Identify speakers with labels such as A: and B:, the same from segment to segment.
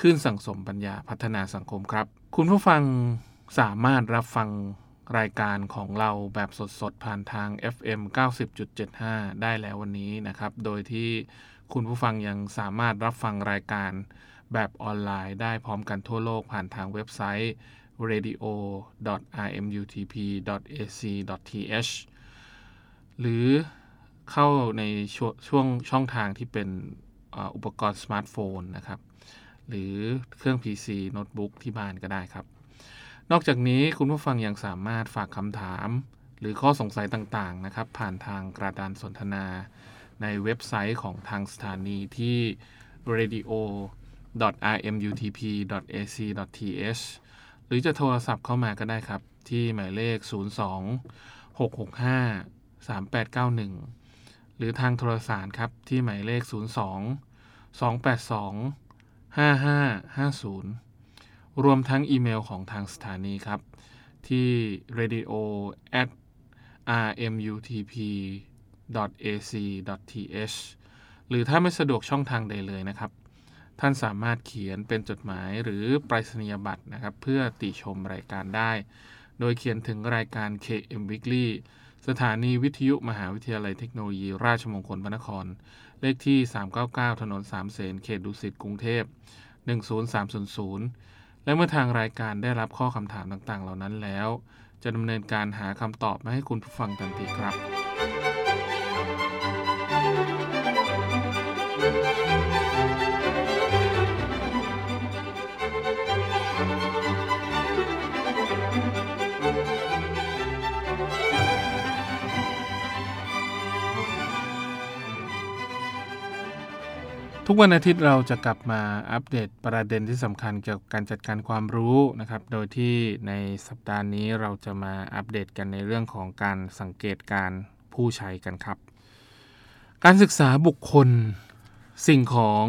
A: ขึ้นสังสมปัญญาพัฒนาสังคมครับ คุณผู้ฟังสามารถรับฟังรายการของเราแบบสดๆ ผ่านทาง FM 90.75 ได้แล้ววันนี้นะครับ โดยที่คุณผู้ฟังยังสามารถรับฟังรายการแบบออนไลน์ได้พร้อมกันทั่วโลกผ่านทางเว็บไซต์ radio.rmutp.ac.th หรือเข้าในช่วงช่องทางที่เป็นอุปกรณ์สมาร์ทโฟนนะครับ หรือเครื่อง PC โน้ตบุ๊กที่บ้านก็ได้ครับ นอกจากนี้คุณผู้ฟังยังสามารถฝากคำถาม หรือข้อสงสัยต่างๆนะครับ ผ่านทางกระดานสนทนา ในเว็บไซต์ของทางสถานีที่ radio.rmutp.ac.th หรือจะโทรศัพท์เข้ามาก็ได้ครับ ที่หมายเลข 02 665 3891 หรือทางโทรสารครับ ที่หมายเลข 02 282 5550 รวมทั้งอีเมลของทางสถานีครับ ที่ radio at rmutp ac th หรือถ้าไม่สะดวกช่องทางใดเลยนะครับ ท่านสามารถเขียนเป็นจดหมายหรือปรษณียบัตรนะครับ เพื่อติชมรายการได้ โดยเขียนถึงรายการ KM Weekly สถานีวิทยุมหาวิทยาลัยเทคโนโลยี ราชมงคลพระนคร เลขที่ 399 ถนนสามเสนเขตดุสิตกรุงเทพ 10300 และเมื่อทางรายการได้รับข้อคำถามต่างๆ เหล่านั้นแล้ว จะดำเนินการหาคำตอบมาให้คุณผู้ฟังทันทีครับ ทุกวันอาทิตย์เราจะกลับมาอัปเดตประเด็นที่สำคัญเกี่ยวกับการจัดการความรู้นะครับ โดยที่ในสัปดาห์นี้เราจะมาอัปเดตกันในเรื่องของการสังเกตการผู้ใช้กันครับ การศึกษาบุคคล สิ่งของ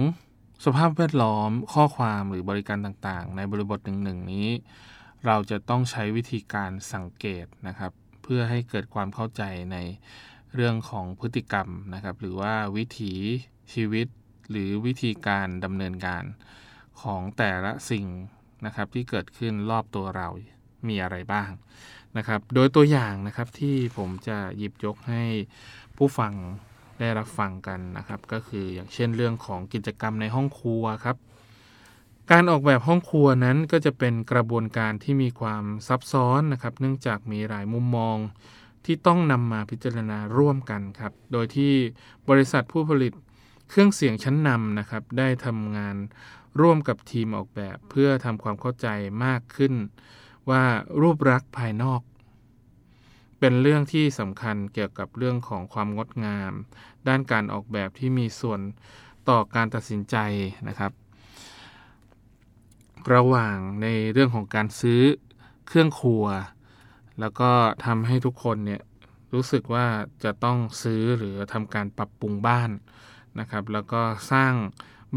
A: สภาพแวดล้อม ข้อความหรือบริการต่างๆ ในบริบทหนึ่งๆนี้ เราจะต้องใช้วิธีการสังเกตนะครับ เพื่อให้เกิดความเข้าใจในเรื่องของพฤติกรรมนะครับ หรือว่าวิถีชีวิต หรือวิธีการดำเนินการของแต่ละสิ่งนะครับที่เกิดขึ้นรอบตัวเรามีอะไรบ้างนะครับ โดยตัวอย่างนะครับที่ผมจะหยิบยกให้ผู้ฟังได้รับฟังกันนะครับ ก็คืออย่างเช่นเรื่องของกิจกรรมในห้องครัวครับ การออกแบบห้องครัวนั้นก็จะเป็นกระบวนการที่มีความซับซ้อนนะครับ เนื่องจากมีหลายมุมมองที่ต้องนำมาพิจารณาร่วมกันครับ โดยที่บริษัทผู้ผลิต เครื่องเสียงชั้นนำนะครับ ได้ทำงานร่วมกับทีมออกแบบ เพื่อทำความเข้าใจมากขึ้น ว่ารูปลักษณ์ภายนอก เป็นเรื่องที่สำคัญเกี่ยวกับเรื่องของความงดงาม ด้านการออกแบบที่มีส่วนต่อการตัดสินใจนะครับ ระหว่างในเรื่องของการซื้อเครื่องครัว แล้วก็ทำให้ทุกคนเนี่ยรู้สึกว่าจะต้องซื้อหรือทำการปรับปรุงบ้าน นะครับแล้วก็สร้าง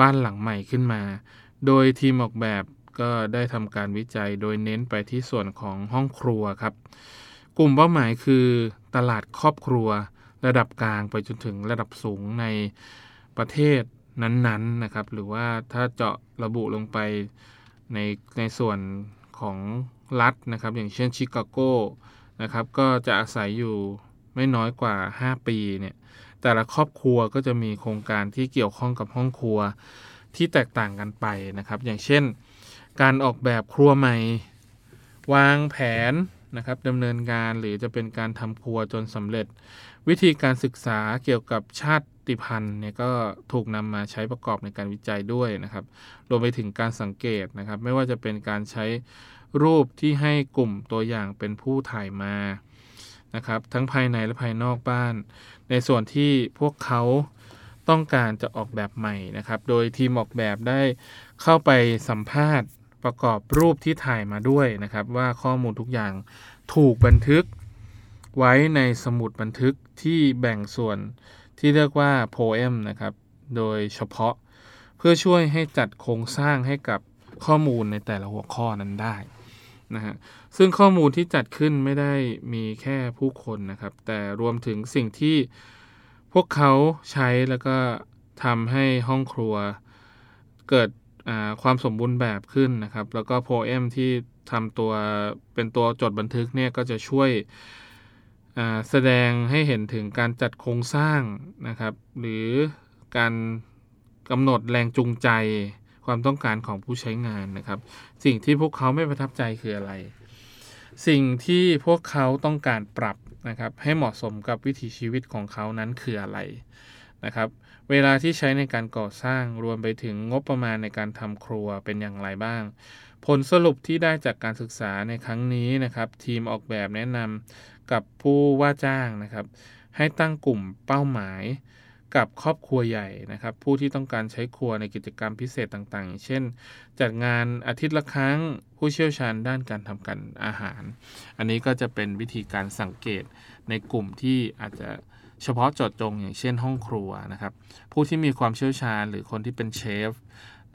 A: บ้านหลังใหม่ขึ้นมา โดยทีมออกแบบก็ได้ทำการวิจัยโดยเน้นไปที่ส่วนของห้องครัวครับ กลุ่มเป้าหมายคือตลาดครอบครัวระดับกลางไปจนถึงระดับสูงในประเทศนั้นๆนะครับ หรือว่าถ้าเจาะระบุลงไปในในส่วนของรัฐนะครับ อย่างเช่นชิคาโกนะครับ ก็จะอาศัยอยู่ไม่น้อยกว่า 5 ปีเนี่ย แต่ละครอบครัวก็จะมีโครงการที่เกี่ยวข้องกับห้องครัวที่แตกต่างกันไปนะครับ อย่างเช่น การออกแบบครัวใหม่ วางแผนนะครับดำเนินการหรือจะเป็นการทำครัวจนสำเร็จ วิธีการศึกษาเกี่ยวกับชาติพันธุ์เนี่ยก็ถูกนำมาใช้ประกอบในการวิจัยด้วยนะครับ รวมไปถึงการสังเกตนะครับ ไม่ว่าจะเป็นการใช้รูปที่ให้กลุ่มตัวอย่างเป็นผู้ถ่ายมานะครับ ทั้งภายในและภายนอกบ้าน ในส่วนที่พวกเขาต้องการจะออกแบบใหม่นะครับ โดยทีมออกแบบได้เข้าไปสัมภาษณ์ประกอบรูปที่ถ่ายมาด้วยนะครับ ว่าข้อมูลทุกอย่างถูกบันทึกไว้ในสมุดบันทึกที่แบ่งส่วนที่เรียกว่า poem นะครับ โดยเฉพาะเพื่อช่วยให้จัดโครงสร้างให้กับข้อมูลในแต่ละหัวข้อนั้นได้ นะฮะซึ่งข้อมูลที่จัดขึ้นไม่ได้มีแค่ผู้คนนะครับ แต่รวมถึงสิ่งที่พวกเขาใช้แล้วก็ทำให้ห้องครัวเกิดความสมบูรณ์แบบขึ้นนะครับ แล้วก็โพเอมที่ทำตัวเป็นตัวจดบันทึกเนี่ยก็จะช่วยแสดงให้เห็นถึงการจัดโครงสร้างนะครับ หรือการกำหนดแรงจูงใจ ความต้องการของผู้ใช้งานนะครับ สิ่งที่พวกเขาไม่ประทับใจคืออะไร สิ่งที่พวกเขาต้องการปรับนะครับ ให้เหมาะสมกับวิถีชีวิตของเขานั้นคืออะไรนะครับ เวลาที่ใช้ในการก่อสร้างรวมไปถึงงบประมาณในการทำครัวเป็นอย่างไรบ้าง ผลสรุปที่ได้จากการศึกษาในครั้งนี้นะครับ ทีมออกแบบแนะนำกับผู้ว่าจ้างนะครับ ให้ตั้งกลุ่มเป้าหมาย กับครอบครัวใหญ่นะครับ ผู้ที่ต้องการใช้ครัวในกิจกรรมพิเศษต่างๆ เช่น จัดงานอาทิตย์ละครั้งผู้เชี่ยวชาญด้านการทำกันอาหาร อันนี้ก็จะเป็นวิธีการสังเกตในกลุ่มที่อาจจะเฉพาะเจาะจงอย่างเช่นห้องครัวนะครับ ผู้ที่มีความเชี่ยวชาญหรือคนที่เป็นเชฟ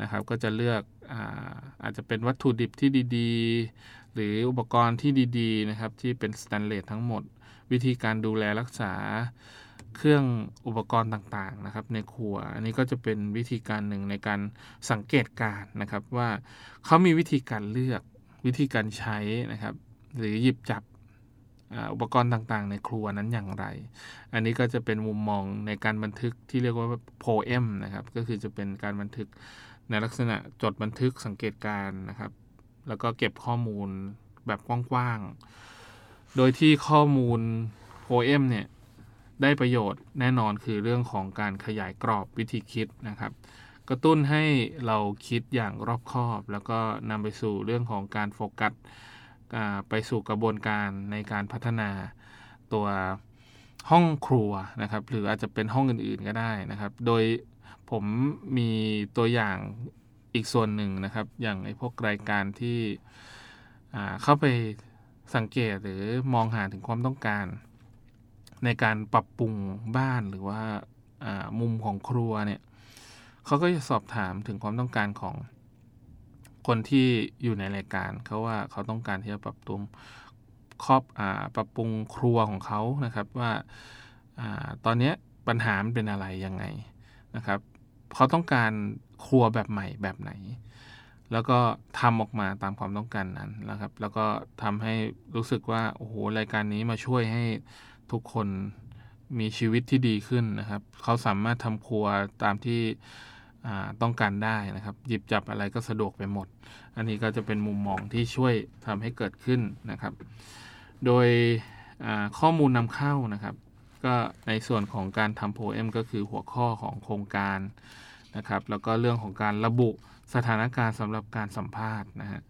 A: นะครับก็จะเลือกอาอาจจะเป็นวัตถุดิบที่ดีๆ หรืออุปกรณ์ที่ดีๆนะครับที่เป็นสแตนเลสทั้งหมด วิธีการดูแลรักษา เครื่องอุปกรณ์ต่างๆนะครับในครัว อันนี้ก็จะเป็นวิธีการหนึ่งในการสังเกตการนะครับว่าเขามีวิธีการเลือกวิธีการใช้นะครับ หรือหยิบจับอุปกรณ์ต่างๆ ในครัวนั้นอย่างไร อันนี้ก็จะเป็นมุมมองในการบันทึกที่เรียกว่าโพเอมนะครับ ก็คือจะเป็นการบันทึกในลักษณะจดบันทึกสังเกตการนะครับ แล้วก็เก็บข้อมูลแบบกว้างๆ โดยที่ข้อมูลโพเอมเนี่ย ได้ประโยชน์แน่นอนคือเรื่องของการขยายกรอบวิธีคิดนะครับ กระตุ้นให้เราคิดอย่างรอบคอบ แล้วก็นำไปสู่เรื่องของการโฟกัสไปสู่กระบวนการในการพัฒนาตัวห้องครัวนะครับ หรืออาจจะเป็นห้องอื่นๆก็ได้นะครับ โดยผมมีตัวอย่างอีกส่วนหนึ่งนะครับ อย่างไอ้พวกรายการที่เข้าไปสังเกตหรือมองหาถึงความต้องการ ในการปรับปรุงบ้านหรือว่ามุมของครัวเนี่ยเขาก็จะสอบถามถึงความต้องการของคนที่อยู่ในรายการเขาว่าเขาต้องการที่จะปรับปรุงครอบอปรับปรุงครัวของเขานะครับว่าอตอนนี้ปัญหามันเป็นอะไรยังไงนะครับเขาต้องการครัวแบบใหม่แบบไหน แล้วก็ทำออกมาตามความต้องการนั้นนะครับ แล้วก็ทำให้รู้สึกว่าโอ้โหรายการนี้มาช่วยให้ ทุกคนมีชีวิตที่ดีขึ้นนะครับ เขาสามารถทำครัวตามที่ต้องการได้นะครับ หยิบจับอะไรก็สะดวกไปหมด อันนี้ก็จะเป็นมุมมองที่ช่วยทำให้เกิดขึ้นนะครับ โดยข้อมูลนำเข้านะครับ ก็ในส่วนของการทำโพเอมก็คือหัวข้อของโครงการนะครับ แล้วก็เรื่องของการระบุสถานการณ์สำหรับการสัมภาษณ์นะฮะ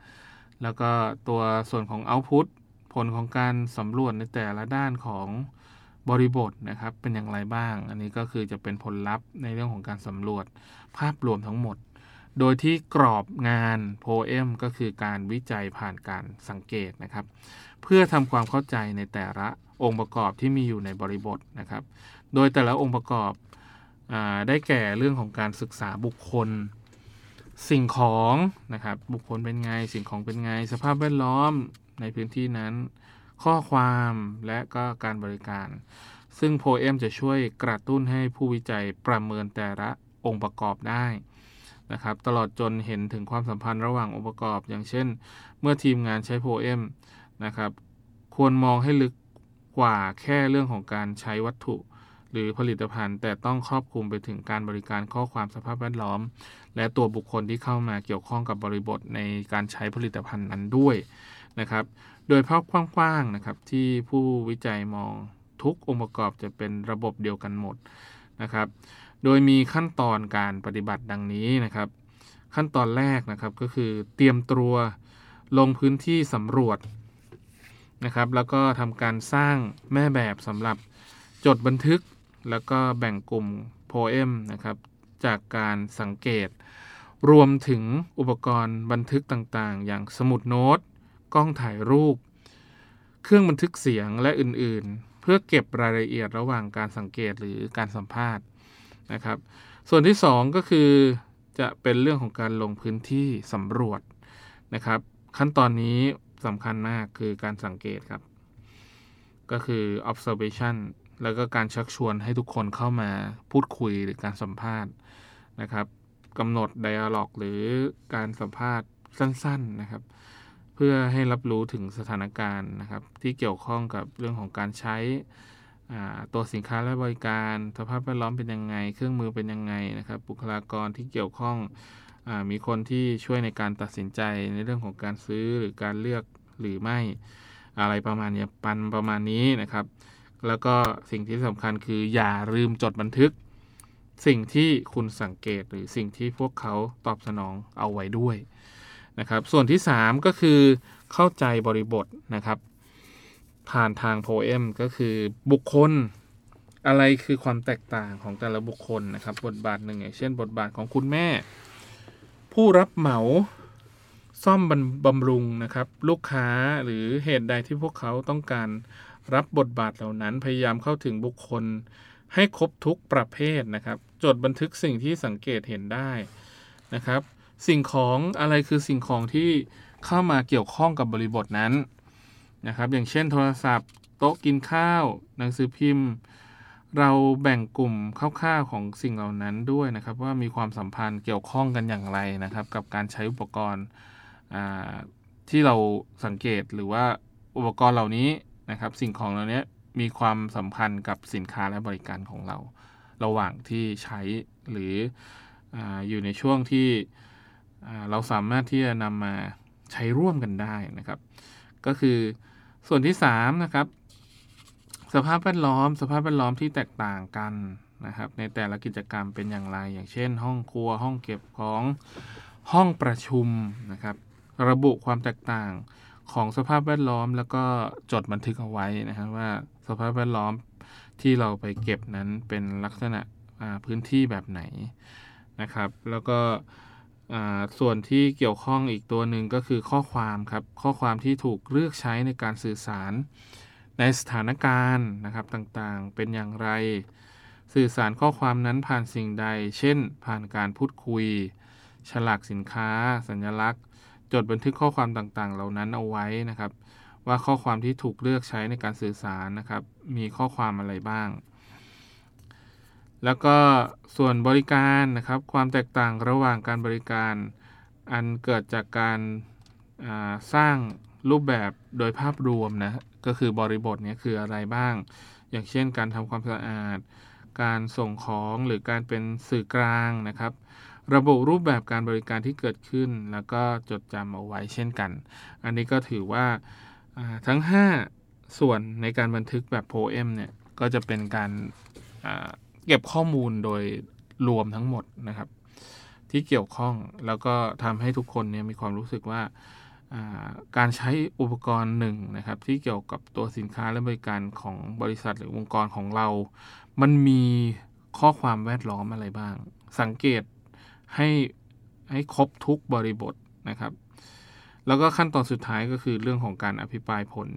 A: แล้วก็ตัวส่วนของเอาต์พุต ผลของการสำรวจในแต่ละด้านของบริบทนะครับเป็นอย่างไรบ้าง อันนี้ก็คือจะเป็นผลลัพธ์ในเรื่องของการสำรวจภาพรวมทั้งหมด โดยที่กรอบงานโพเอมก็คือการวิจัยผ่านการสังเกตนะครับ เพื่อทำความเข้าใจในแต่ละองค์ประกอบที่มีอยู่ในบริบทนะครับ โดยแต่ละองค์ประกอบอได้แก่เรื่องของการศึกษาบุคคล สิ่งของนะครับบุคคลเป็นไง สิ่งของเป็นไง สภาพแวดล้อม ในพื้นที่นั้น ข้อความและก็การบริการ ซึ่งโพเอมจะช่วยกระตุ้นให้ผู้วิจัยประเมินแต่ละองค์ประกอบได้นะครับตลอดจนเห็นถึงความสัมพันธ์ระหว่างองค์ประกอบ อย่างเช่น เมื่อทีมงานใช้โพเอมนะครับควรมองให้ลึกกว่าแค่เรื่องของการใช้วัตถุ หรือผลิตภัณฑ์ แต่ต้องครอบคลุมไปถึงการบริการข้อความสภาพแวดล้อม และตัวบุคคลที่เข้ามาเกี่ยวข้องกับบริบทในการใช้ผลิตภัณฑ์นั้นด้วย นะครับ โดยภาพกว้างๆนะครับที่ผู้วิจัยมองทุกองค์ประกอบจะเป็นระบบเดียวกันหมดนะครับ โดยมีขั้นตอนการปฏิบัติดังนี้นะครับ ขั้นตอนแรกนะครับก็คือเตรียมตัวลงพื้นที่สำรวจนะครับ แล้วก็ทำการสร้างแม่แบบสำหรับจดบันทึก แล้วก็แบ่งกลุ่มโพเอมนะครับจากการสังเกต รวมถึงอุปกรณ์บันทึกต่างๆ อย่างสมุดโน้ต กล้องถ่ายรูป เครื่องบันทึกเสียงและอื่นๆ เพื่อเก็บรายละเอียดระหว่างการสังเกตหรือการสัมภาษณ์นะครับ ส่วนที่ 2 ก็คือจะเป็นเรื่องของการลงพื้นที่สำรวจนะครับ ขั้นตอนนี้สำคัญมากคือการสังเกตครับ ก็คือ observation แล้วก็การชักชวนให้ทุกคนเข้ามาพูดคุยหรือการสัมภาษณ์นะครับกำหนด dialog หรือการสัมภาษณ์สั้น ๆนะครับ พื่อให้รับรู้ถึงสถานการณ์นะครับที่เกี่ยวข้องกับเรื่องของการใช้ตัวสินค้าและบริการ สภาพแวดล้อมเป็นยังไง เครื่องมือเป็นยังไงนะครับ บุคลากรที่เกี่ยวข้องอมีคนที่ช่วยในการตัดสินใจในเรื่องของการซื้อหรือการเลือกหรือไม่อะไรประมาณนี้ปันประมาณนี้นะครับ แล้วก็สิ่งที่สำคัญคืออย่าลืมจดบันทึก สิ่งที่คุณสังเกตหรือสิ่งที่พวกเขาตอบสนองเอาไว้ด้วย นะครับส่วนที่ 3 ก็คือเข้าใจบริบทนะครับ ผ่านทางโพเอมก็คือบุคคลอะไรคือความแตกต่างของแต่ละบุคคลนะครับ บทบาทหนึ่งอย่างเช่น บทบาทของคุณแม่ ผู้รับเหมาซ่อมบำรุงนะครับ ลูกค้าหรือเหตุใดที่พวกเขาต้องการรับบทบาทเหล่านั้น พยายามเข้าถึงบุคคลให้ครบทุกประเภทนะครับ จดบันทึกสิ่งที่สังเกตเห็นได้นะครับ สิ่งของอะไรคือสิ่งของที่เข้ามาเกี่ยวข้องกับบริบทนั้นนะครับ อย่างเช่นโทรศัพท์ โต๊ะกินข้าว หนังสือพิมพ์ เราแบ่งกลุ่มคร่าวๆของสิ่งเหล่านั้นด้วยนะครับ ว่ามีความสัมพันธ์เกี่ยวข้องกันอย่างไรนะครับ กับการใช้อุปกรณ์ที่เราสังเกตหรือว่าอุปกรณ์เหล่านี้นะครับ สิ่งของเหล่านี้มีความสัมพันธ์กับสินค้าและบริการของเรา ระหว่างที่ใช้หรือออยู่ในช่วงที่ เราสามารถที่จะนำมาใช้ร่วมกันได้นะครับ ก็คือส่วนที่3นะครับสภาพแวดล้อม สภาพแวดล้อมที่แตกต่างกันนะครับ ในแต่ละกิจกรรมเป็นอย่างไร อย่างเช่น ห้องครัวห้องเก็บของห้องประชุมนะครับ ระบุความแตกต่างของสภาพแวดล้อมแล้วก็จดบันทึกเอาไว้นะครับว่าสภาพแวดล้อมที่เราไปเก็บนั้นเป็นลักษณะพื้นที่แบบไหนนะครับ แล้วก็ ส่วนที่เกี่ยวข้องอีกตัวหนึ่งก็คือข้อความครับ ข้อความที่ถูกเลือกใช้ในการสื่อสาร ในสถานการณ์นะครับต่างๆ เป็นอย่างไร สื่อสารข้อความนั้นผ่านสิ่งใด เช่น ผ่านการพูดคุย ฉลากสินค้า สัญลักษณ์ จดบันทึกข้อความต่างๆ เหล่านั้นเอาไว้นะครับ ว่าข้อความที่ถูกเลือกใช้ในการสื่อสารนะครับ มีข้อความอะไรบ้าง แล้วก็ส่วนบริการนะครับ ความแตกต่างระหว่างการบริการ อันเกิดจากการสร้างรูปแบบโดยภาพรวมนะก็คือบริบทนี้คืออะไรบ้าง อย่างเช่นการทำความสะอาด การส่งของหรือการเป็นสื่อกลางนะครับ ระบุรูปแบบการบริการที่เกิดขึ้น แล้วก็จดจำเอาไว้เช่นกัน อันนี้ก็ถือว่าทั้ง 5 ส่วนในการบันทึกแบบโพเอมเนี่ยก็จะเป็นการ เก็บข้อมูลโดยรวมทั้งหมดนะครับ ที่เกี่ยวข้องแล้วก็ทำให้ทุกคนเนี่ยมีความรู้สึกว่าการใช้อุปกรณ์หนึ่งนะครับ ที่เกี่ยวกับตัวสินค้าและบริการของบริษัทหรือองค์กรของเรา มันมีข้อความแวดล้อมอะไรบ้าง สังเกตให้ให้ครบทุกบริบทนะครับ แล้วก็ขั้นตอนสุดท้ายก็คือเรื่องของการอภิปรายผล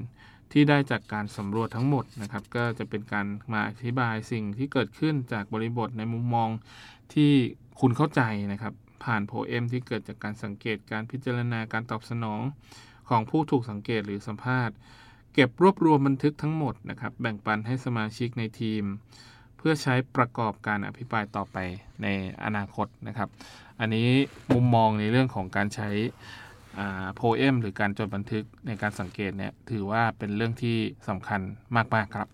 A: ที่ได้จากการสำรวจทั้งหมดนะครับ ก็จะเป็นการมาอธิบายสิ่งที่เกิดขึ้นจากบริบทในมุมมองที่คุณเข้าใจนะครับ ผ่านโพเอมที่เกิดจากการสังเกตการพิจารณาการตอบสนองของผู้ถูกสังเกตหรือสัมภาษณ์ เก็บรวบรวมบันทึกทั้งหมดนะครับ แบ่งปันให้สมาชิกในทีม เพื่อใช้ประกอบการอภิปรายต่อไปในอนาคตนะครับ อันนี้มุมมองในเรื่องของการใช้ โพเอมหรือการจดบันทึกในการสังเกตเนี่ยถือว่าเป็นเรื่องที่สำคัญมาก ๆ ครับ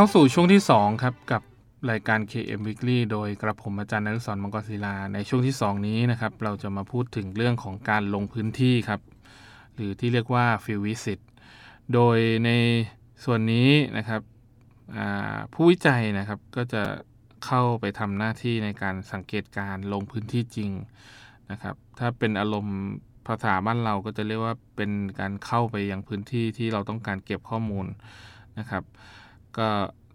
B: เข้าสู่ช่วงที่
A: 2 ครับ กับรายการ KM Weekly โดยกระผมอาจารย์นฤศรมังกรศิลา ในช่วงที่ 2 นี้นะครับ เราจะมาพูดถึงเรื่องของการลงพื้นที่ครับ หรือที่เรียกว่า Field Visit โดยในส่วนนี้นะครับผู้วิจัยนะครับก็จะเข้าไปทำหน้าที่ในการสังเกตการลงพื้นที่จริงนะครับ ถ้าเป็นอารมณ์ภาษาบ้านเราก็จะเรียกว่าเป็นการเข้าไปยังพื้นที่ที่เราต้องการเก็บข้อมูลนะครับ ก็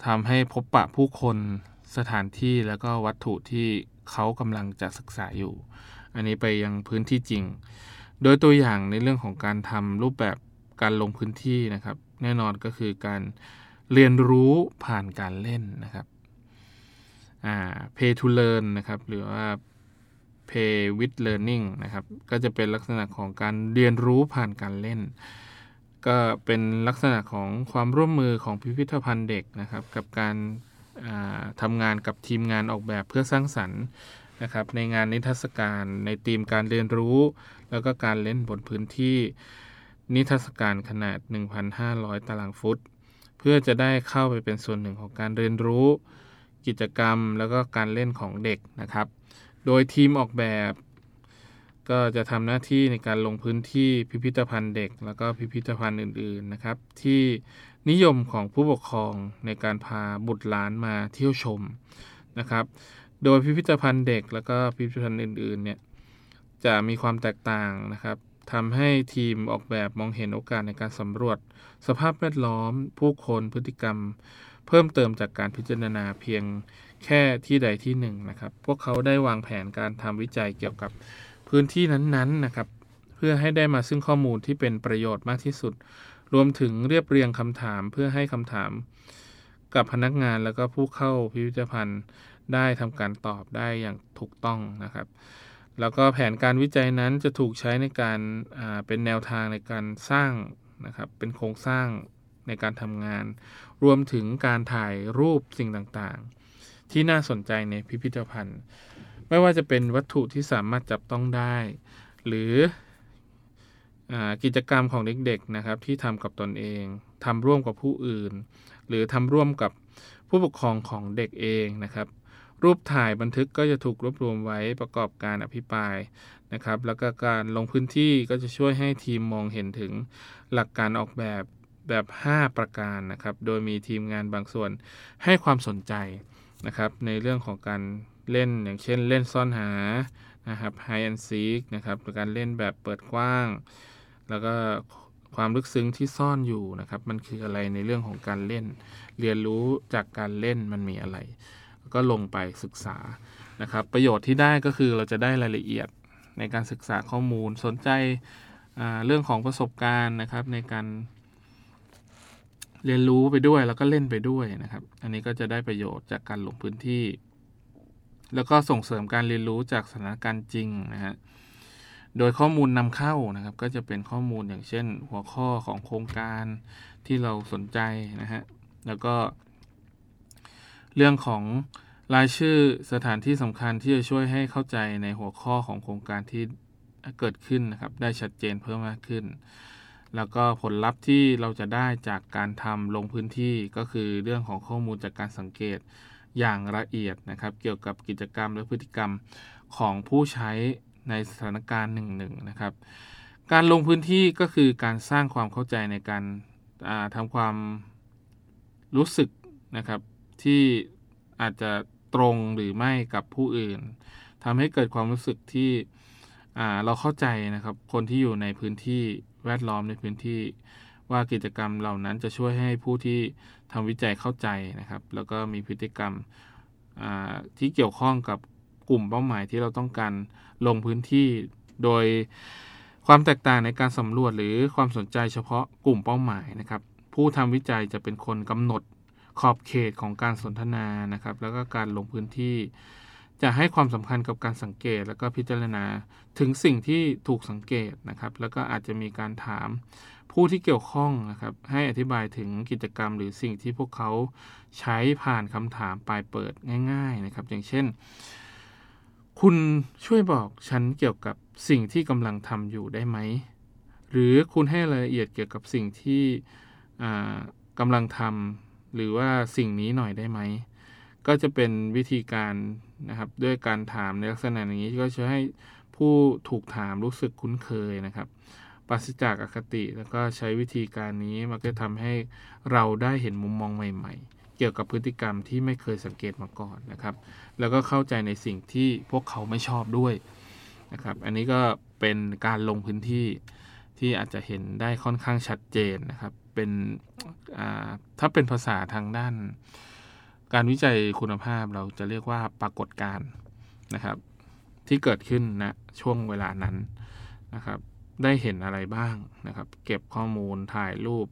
A: ทำให้พบปะผู้คนสถานที่แล้วก็วัตถุที่เขากำลังจะศึกษาอยู่ อันนี้ไปยังพื้นที่จริง โดยตัวอย่างในเรื่องของการทำรูปแบบการลงพื้นที่นะครับ แน่นอนก็คือการเรียนรู้ผ่านการเล่นนะครับอ่า pay to learn นะครับ หรือว่า pay with learning นะครับ ก็จะเป็นลักษณะของการเรียนรู้ผ่านการเล่น ก็เป็นลักษณะของความร่วมมือของพิพิธภัณฑ์เด็กนะครับ กับการอ่าทำงานกับทีมงานออกแบบเพื่อสร้างสรรค์นะครับในงานนิทรรศการในธีมการเรียนรู้ แล้วก็การเล่นบนพื้นที่นิทรรศการขนาด 1,500 ตารางฟุต เพื่อจะได้เข้าไปเป็นส่วนหนึ่งของการเรียนรู้ กิจกรรมแล้วก็การเล่นของเด็กนะครับ โดยทีมออกแบบ ก็จะทำหน้าที่ในการลงพื้นที่พิพิธภัณฑ์เด็ก แล้วก็พิพิธภัณฑ์อื่นๆนะครับ ที่นิยมของผู้ปกครองในการพาบุตรหลานมาเที่ยวชมนะครับ โดยพิพิธภัณฑ์เด็ก แล้วก็พิพิธภัณฑ์อื่นๆเนี่ยจะมีความแตกต่างนะครับทำให้ทีมออกแบบมองเห็นโอกาสในการสำรวจ สภาพแวดล้อม ผู้คนพฤติกรรม เพิ่มเติมจากการพิจารณาเพียงแค่ที่ใดที่หนึ่งนะครับ พวกเขาได้วางแผนการทำวิจัยเกี่ยวกับ พื้นที่นั้นๆนะครับ เพื่อให้ได้มาซึ่งข้อมูลที่เป็นประโยชน์มากที่สุด รวมถึงเรียบเรียงคำถาม เพื่อให้คำถามกับพนักงานแล้วก็ผู้เข้าพิพิธภัณฑ์ได้ทำการตอบได้อย่างถูกต้องนะครับ แล้วก็แผนการวิจัยนั้นจะถูกใช้ในการเป็นแนวทางในการสร้างนะครับ เป็นโครงสร้างในการทำงาน รวมถึงการถ่ายรูปสิ่งต่างๆ ที่น่าสนใจในพิพิธภัณฑ์ ไม่ว่าจะเป็นวัตถุที่สามารถจับต้องได้ หรืออกิจกรรมของเด็กๆนะครับที่ทำกับตนเอง ทำร่วมกับผู้อื่น หรือทำร่วมกับผู้ปกครองของเด็กเองนะครับ รูปถ่ายบันทึกก็จะถูกรวบรวมไว้ประกอบการอภิปรายนะครับ แล้วก็การลงพื้นที่ก็จะช่วยให้ทีมมองเห็นถึงหลักการออกแบบแบบ 5 ประการนะครับ โดยมีทีมงานบางส่วนให้ความสนใจนะครับในเรื่องของการ เล่นอย่างเช่นเล่นซ่อนหานะครับ hide and seek นะครับการเล่นแบบเปิดกว้าง แล้วก็ความลึกซึ้งที่ซ่อนอยู่นะครับ มันคืออะไรในเรื่องของการเล่น เรียนรู้จากการเล่นมันมีอะไร ก็ลงไปศึกษานะครับ ประโยชน์ที่ได้ก็คือเราจะได้รายละเอียดในการศึกษาข้อมูลสนใจเรื่องของประสบการณ์นะครับ ในการเรียนรู้ไปด้วยแล้วก็เล่นไปด้วยนะครับ อันนี้ก็จะได้ประโยชน์จากการลงพื้นที่ แล้วก็ส่งเสริมการเรียนรู้จากสถานการณ์จริงนะฮะโดยข้อมูลนำเข้านะครับ ก็จะเป็นข้อมูลอย่างเช่น หัวข้อของโครงการที่เราสนใจนะฮะแล้วก็ เรื่องของรายชื่อสถานที่สำคัญที่จะช่วยให้เข้าใจในหัวข้อของโครงการที่เกิดขึ้นนะครับ ได้ชัดเจนเพิ่มมากขึ้น แล้วก็ผลลัพธ์ที่เราจะได้จากการทำลงพื้นที่ก็คือเรื่องของข้อมูลจากการสังเกต อย่างละเอียดนะครับ เกี่ยวกับกิจกรรมและพฤติกรรมของผู้ใช้ในสถานการณ์หนึ่งๆนะครับ การลงพื้นที่ก็คือการสร้างความเข้าใจในการทำความรู้สึกนะครับ ที่อาจจะตรงหรือไม่กับผู้อื่นทำให้เกิดความรู้สึกที่เราเข้าใจนะครับ คนที่อยู่ในพื้นที่แวดล้อมในพื้นที่ ว่ากิจกรรมเหล่านั้นจะช่วยให้ผู้ที่ทำวิจัยเข้าใจนะครับ แล้วก็มีพฤติกรรมที่เกี่ยวข้องกับกลุ่มเป้าหมายที่เราต้องการลงพื้นที่โดยความแตกต่างในการสำรวจหรือความสนใจเฉพาะกลุ่มเป้าหมายนะครับ ผู้ทำวิจัยจะเป็นคนกำหนดขอบเขตของการสนทนานะครับ แล้วก็การลงพื้นที่ จะให้ความสำคัญกับการสังเกตแล้วก็พิจารณาถึงสิ่งที่ถูกสังเกตนะครับ แล้วก็อาจจะมีการถามผู้ที่เกี่ยวข้องนะครับให้อธิบายถึงกิจกรรมหรือสิ่งที่พวกเขาใช้ผ่านคำถามปลายเปิดง่าย ๆนะครับ อย่างเช่น คุณช่วยบอกฉันเกี่ยวกับสิ่งที่กำลังทำอยู่ได้ไหม หรือคุณให้รายละเอียดเกี่ยวกับสิ่งที่กำลังทำหรือว่าสิ่งนี้หน่อยได้ไหมก็จะเป็นวิธีการ นะครับด้วยการถามในลักษณะอย่างนี้ก็จะให้ผู้ถูกถามรู้สึกคุ้นเคยนะครับปราศจากอคติแล้วก็ใช้วิธีการนี้มันก็ทำให้เราได้เห็นมุมมองใหม่ ๆ เกี่ยวกับพฤติกรรมที่ไม่เคยสังเกตมาก่อนนะครับ แล้วก็เข้าใจในสิ่งที่พวกเขาไม่ชอบด้วยนะครับ อันนี้ก็เป็นการลงพื้นที่ที่อาจจะเห็นได้ค่อนข้างชัดเจนนะครับ เป็นถ้าเป็นภาษาทางด้าน การวิจัยคุณภาพเราจะเรียกว่าปรากฏการณ์นะครับ ที่เกิดขึ้นณนะช่วงเวลานั้นนะครับ ได้เห็นอะไรบ้างนะครับ เก็บข้อมูลถ่ายรูป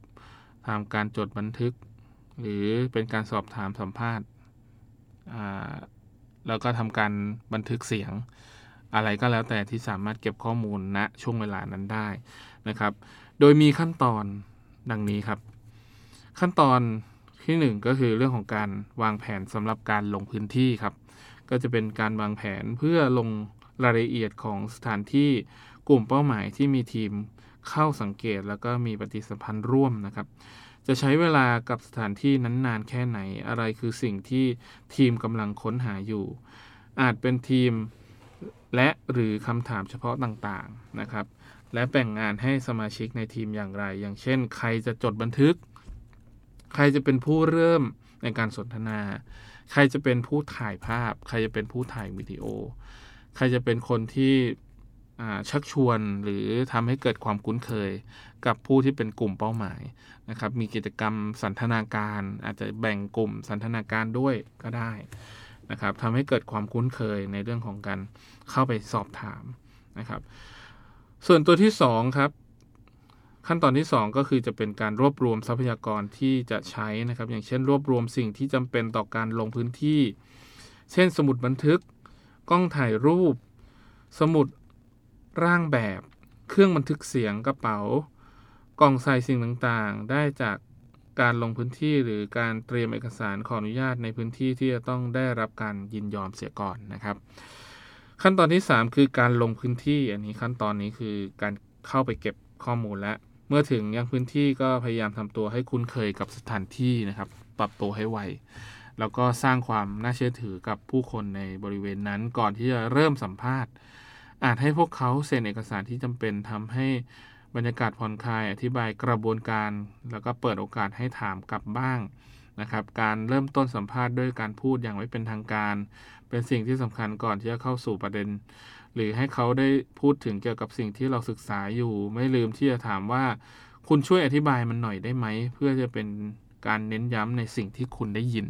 A: ทำการจดบันทึก หรือเป็นการสอบถามสัมภาษณ์แล้วก็ทำการบันทึกเสียง อะไรก็แล้วแต่ที่สามารถเก็บข้อมูลณนะช่วงเวลานั้นได้นะครับ โดยมีขั้นตอนดังนี้ครับ ขั้นตอน ที่ 1 ก็คือเรื่องของการวางแผนสำหรับการลงพื้นที่ครับ ก็จะเป็นการวางแผนเพื่อลงรายละเอียดของสถานที่กลุ่มเป้าหมายที่มีทีมเข้าสังเกตแล้วก็มีปฏิสัมพันธ์ร่วมนะครับ จะใช้เวลากับสถานที่นั้นนานแค่ไหน อะไรคือสิ่งที่ทีมกำลังค้นหาอยู่ อาจเป็นทีมและหรือคำถามเฉพาะต่างๆนะครับ และแบ่งงานให้สมาชิกในทีมอย่างไร อย่างเช่น ใครจะจดบันทึก ใครจะเป็นผู้เริ่มในการสนทนา ใครจะเป็นผู้ถ่ายภาพ ใครจะเป็นผู้ถ่ายวิดีโอ ใครจะเป็นคนที่ชักชวนหรือทำให้เกิดความคุ้นเคยกับผู้ที่เป็นกลุ่มเป้าหมายนะครับ มีกิจกรรมสันทนาการ อาจจะแบ่งกลุ่มสันทนาการด้วยก็ได้นะครับทำให้เกิดความคุ้นเคยในเรื่องของการเข้าไปสอบถามนะครับ ส่วนตัวที่2ครับ ขั้นตอนที่ 2 ก็คือจะเป็นการรวบรวมทรัพยากรที่จะใช้นะครับ อย่างเช่น รวบรวมสิ่งที่จำเป็นต่อการลงพื้นที่ เช่น สมุดบันทึก กล้องถ่ายรูป สมุดร่างแบบ เครื่องบันทึกเสียงกระเป๋า กล่องใส่สิ่งต่างๆ ได้จากการลงพื้นที่หรือการเตรียมเอกสารขออนุญาตในพื้นที่ที่จะต้องได้รับการยินยอมเสียก่อนนะครับ ขั้นตอนที่ 3 คือการลงพื้นที่ อันนี้ขั้นตอนนี้คือการเข้าไปเก็บข้อมูลและ มื่อถึงยังพื้นที่ก็พยายามทำตัวให้คุ้นเคยกับสถานที่นะครับ ปรับตัวให้ไวแล้วก็สร้างความน่าเชื่อถือกับผู้คนในบริเวณนั้นก่อนที่จะเริ่มสัมภาษณ์ อาจให้พวกเขาเซ็นเอกสารที่จำเป็นทำให้บรรยากาศผ่อนคลายอธิบายกระบวนการ แล้วก็เปิดโอกาสให้ถามกลับบ้างนะครับ การเริ่มต้นสัมภาษณ์ด้วยการพูดอย่างไม่เป็นทางการ เป็นสิ่งที่สำคัญก่อนที่จะเข้าสู่ประเด็น หรือให้เขาได้พูดถึงเกี่ยวกับสิ่งที่เราศึกษาอยู่ ไม่ลืมที่จะถามว่า คุณช่วยอธิบายมันหน่อยได้ไหม เพื่อจะเป็นการเน้นย้ำในสิ่งที่คุณได้ยิน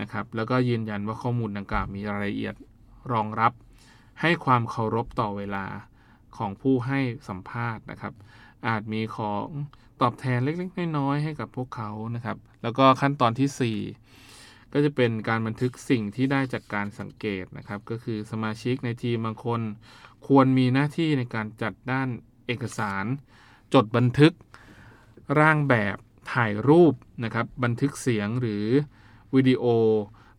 A: นะครับ แล้วก็ยืนยันว่าข้อมูลดังกล่าวมีรายละเอียดรองรับ ให้ความเคารพต่อเวลาของผู้ให้สัมภาษณ์นะครับ อาจมีของตอบแทนเล็กๆน้อยๆให้กับพวกเขานะครับ แล้วก็ขั้นตอนที่ 4 ก็จะเป็นการบันทึกสิ่งที่ได้จากการสังเกตนะครับ ก็คือสมาชิกในทีมบางคน ควรมีหน้าที่ในการจัดด้านเอกสาร จดบันทึก ร่างแบบถ่ายรูปนะครับ บันทึกเสียงหรือวิดีโอ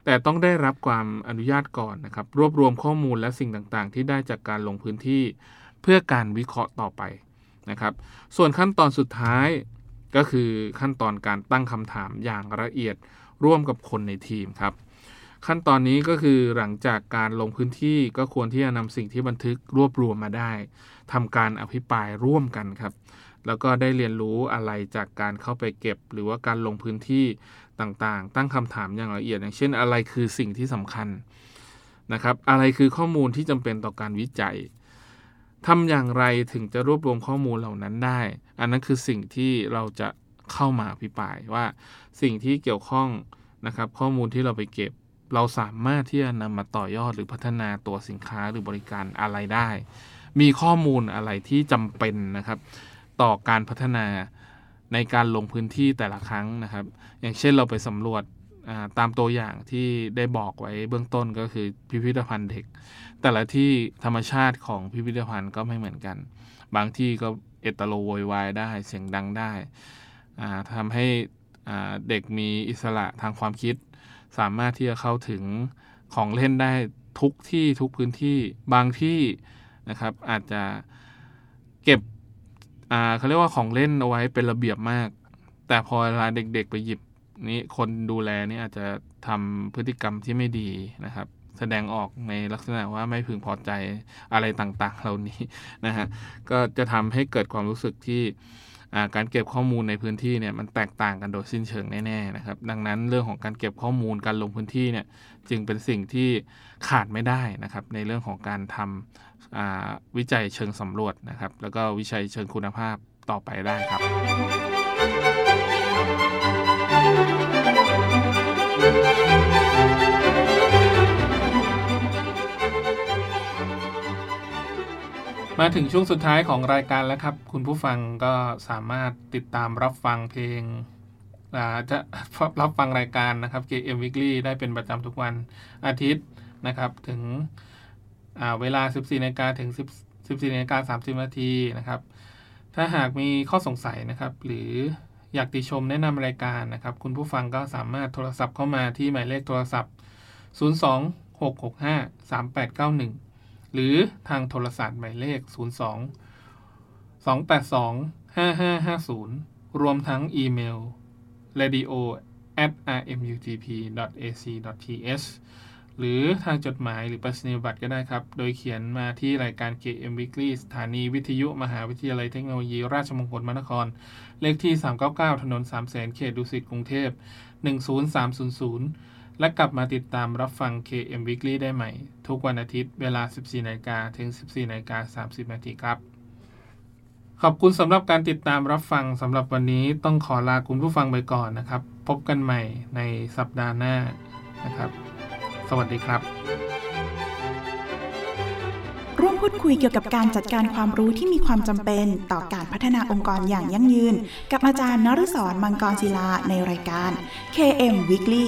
A: แต่ต้องได้รับความอนุญาตก่อนนะครับ รวบรวมข้อมูลและสิ่งต่างๆ ที่ได้จากการลงพื้นที่เพื่อการวิเคราะห์ต่อไปนะครับ ส่วนขั้นตอนสุดท้ายก็คือขั้นตอนการตั้งคำถามอย่างละเอียด ร่วมกับคนในทีมครับ ขั้นตอนนี้ก็คือหลังจากการลงพื้นที่ก็ควรที่จะนำสิ่งที่บันทึกรวบรวมมาได้ทำการอภิปรายร่วมกันครับ แล้วก็ได้เรียนรู้อะไรจากการเข้าไปเก็บ หรือว่าการลงพื้นที่ต่างๆ ตั้งคำถามอย่างละเอียด อย่างเช่น อะไรคือสิ่งที่สำคัญนะครับอะไรคือข้อมูลที่จำเป็นต่อการวิจัยทำอย่างไรถึงจะรวบรวมข้อมูลเหล่านั้นได้ อันนั้นคือสิ่งที่เราจะเข้ามาอภิปรายว่า สิ่งที่เกี่ยวข้องนะครับ ข้อมูลที่เราไปเก็บ เราสามารถที่จะนำมาต่อยอดหรือพัฒนาตัวสินค้าหรือบริการอะไรได้ มีข้อมูลอะไรที่จำเป็นนะครับ ต่อการพัฒนาในการลงพื้นที่แต่ละครั้งนะครับ อย่างเช่นเราไปสำรวจตามตัวอย่างที่ได้บอกไว้เบื้องต้นก็คือพิพิธภัณฑ์เด็ก แต่ละที่ธรรมชาติของพิพิธภัณฑ์ก็ไม่เหมือนกัน บางที่ก็เอตโลโวยวายได้เสียงดังได้ทำให้ เด็กมีอิสระทางความคิด สามารถที่จะเข้าถึงของเล่นได้ทุกที่ทุกพื้นที่บางที่นะครับอาจจะเก็บเขาเรียกว่าของเล่นเอาไว้เป็นระเบียบมาก แต่พอเวลาเด็กๆไปหยิบนี้คนดูแลนี่อาจจะทำพฤติกรรมที่ไม่ดีนะครับ แสดงออกในลักษณะว่าไม่พึงพอใจอะไรต่างๆ เหล่านี้นะฮะก็จะทำให้เกิดความรู้สึกที่ การเก็บข้อมูลในพื้นที่เนี่ยมันแตกต่างกันโดยสิ้นเชิงแน่ๆนะครับ ดังนั้นเรื่องของการเก็บข้อมูลการลงพื้นที่เนี่ยจึงเป็นสิ่งที่ขาดไม่ได้นะครับ ในเรื่องของการทำวิจัยเชิงสำรวจนะครับ แล้วก็วิจัยเชิงคุณภาพต่อไปได้ครับ มาถึงช่วงสุดท้ายของรายการแล้วครับ คุณผู้ฟังก็สามารถติดตามรับฟังเพลงจะรับฟังรายการนะครับ KM Weekly ได้เป็นประจำทุกวันอาทิตย์นะครับ ถึงเวลา 14นาฬิกาถึง 14นาฬิกา30นาทีนะครับ ถ้าหากมีข้อสงสัยนะครับ หรืออยากติชมแนะนำรายการนะครับ คุณผู้ฟังก็สามารถโทรศัพท์เข้ามาที่หมายเลขโทรศัพท์ 026653891 หรือทางโทรศัพท์หมายเลข 02 282 5550 รวมทั้งอีเมล radio at rmutp.ac.th หรือทางจดหมายหรือประสนียบัตรก็ได้ครับ โดยเขียนมาที่รายการ KM Weekly สถานีวิทยุมหาวิทยาลัยเทคโนโลยี ราชมงคลมนคร เลขที่ 399 ถนน3 0 0 0 0เขตดุสิตกรุงเทพ 10300 และกลับมาติดตามรับฟัง KM Weekly ได้ใหม่ ทุกวันอาทิตย์เวลา 14นาฬิกาถึง 14นาฬิกา30นาทีครับ ขอบคุณสำหรับการติดตามรับฟังสำหรับวันนี้ต้องขอลาคุณผู้ฟังไปก่อนนะครับ พบกันใหม่ในสัปดาห์หน้านะครับ สวัสดีครับ
C: ร่วมพูดคุยเกี่ยวกับการจัดการความรู้ที่มีความจำเป็นต่อการพัฒนาองค์กรอย่างยั่งยืน กับอาจารย์นฤศรมังกรศิลาในรายการ KM Weekly